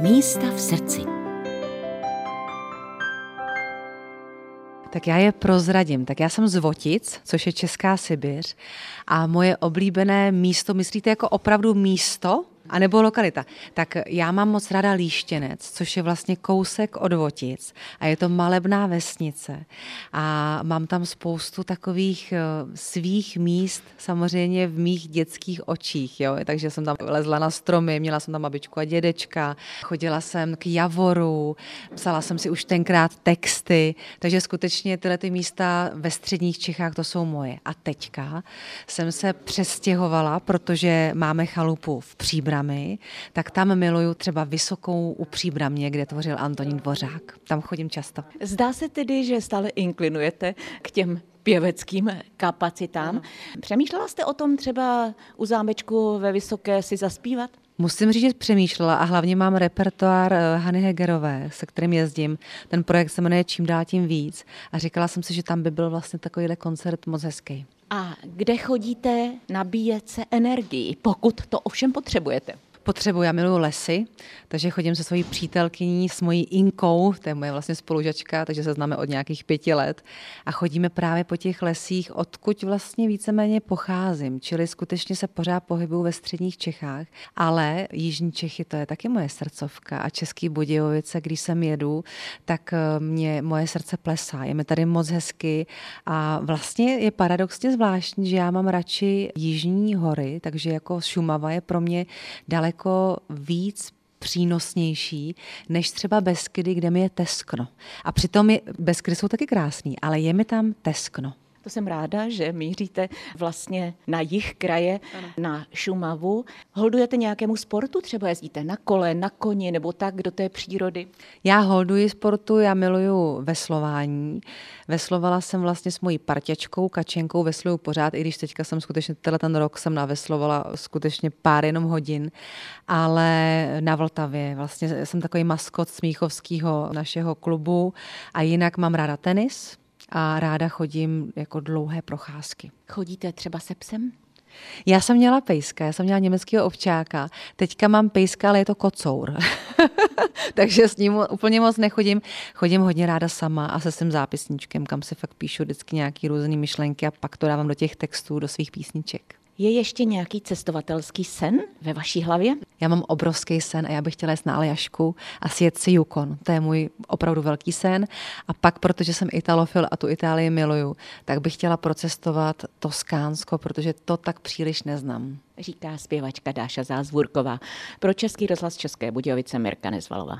Místa v srdci. Tak já je prozradím. Tak já jsem z Votic, což je Česká Sibiř. A moje oblíbené místo, myslíte jako opravdu místo? A nebo lokalita. Tak já mám moc ráda Líštěnec, což je vlastně kousek od Votic a je to malebná vesnice. A mám tam spoustu takových eh, svých míst, samozřejmě v mých dětských očích. Jo? Takže jsem tam lezla na stromy, měla jsem tam babičku a dědečka, chodila jsem k Javoru, psala jsem si už tenkrát texty, takže skutečně tyhle ty místa ve středních Čechách to jsou moje. A teďka jsem se přestěhovala, protože máme chalupu v Příbram Příbrami, tak tam miluju třeba Vysokou u Příbramě, kde tvořil Antonín Dvořák. Tam chodím často. Zdá se tedy, že stále inklinujete k těm pěveckým kapacitám. Přemýšlela jste o tom třeba u zámečku ve Vysoké si zaspívat? Musím říct, že přemýšlela a hlavně mám repertoár eh, Hany Hegerové, se kterým jezdím. Ten projekt se jmenuje Čím dál tím víc a říkala jsem si, že tam by byl vlastně takovýhle koncert moc hezký. A kde chodíte nabíjet se energii, pokud to ovšem potřebujete? Potřebuji, já miluji lesy, takže chodím se svojí přítelkyní, s mojí Inkou, to je moje vlastně spolužačka, takže se známe od nějakých pěti let. A chodíme právě po těch lesích, odkud vlastně víceméně pocházím, čili skutečně se pořád pohybuju ve středních Čechách, ale Jižní Čechy to je taky moje srdcovka a Český Budějovice, když sem jedu, tak eh, mě moje srdce plesá, je mi tady moc hezky a vlastně je paradoxně zvláštní, že já mám radši Jižní hory, takže jako Šumava je pro mě daleko daleko víc přínosnější než třeba Beskydy, kde mi je teskno. A přitom je, Beskydy jsou taky krásný, ale je mi tam teskno. To jsem ráda, že míříte vlastně na jich kraje, ano. na Šumavu. Holdujete nějakému sportu? Třeba jezdíte na kole, na koni nebo tak do té přírody? Já holduji sportu, já miluju veslování. Veslovala jsem vlastně s mojí parťačkou, kačenkou, vesluju pořád, i když teďka jsem skutečně, tenhle ten rok jsem naveslovala skutečně pár jenom hodin, ale na Vltavě. Vlastně jsem takový maskot Smíchovského našeho klubu a jinak mám ráda tenis, a ráda chodím jako dlouhé procházky. Chodíte třeba se psem? Já jsem měla pejska, já jsem měla německého ovčáka, teďka mám pejska, ale je to kocour. Takže s ním úplně moc nechodím. Chodím hodně ráda sama a se svým zápisníčkem, kam si fakt píšu vždycky nějaké různé myšlenky a pak to dávám do těch textů, do svých písniček. Je ještě nějaký cestovatelský sen ve vaší hlavě? Já mám obrovský sen a já bych chtěla jít na Aljašku a sjet si Yukon. To je můj opravdu velký sen. A pak, protože jsem italofil a tu Itálii miluju, tak bych chtěla procestovat Toskánsko, protože to tak příliš neznám. Říká zpěvačka Dáša Zázvůrková. Pro Český rozhlas České Budějovice Mirka Nezvalová.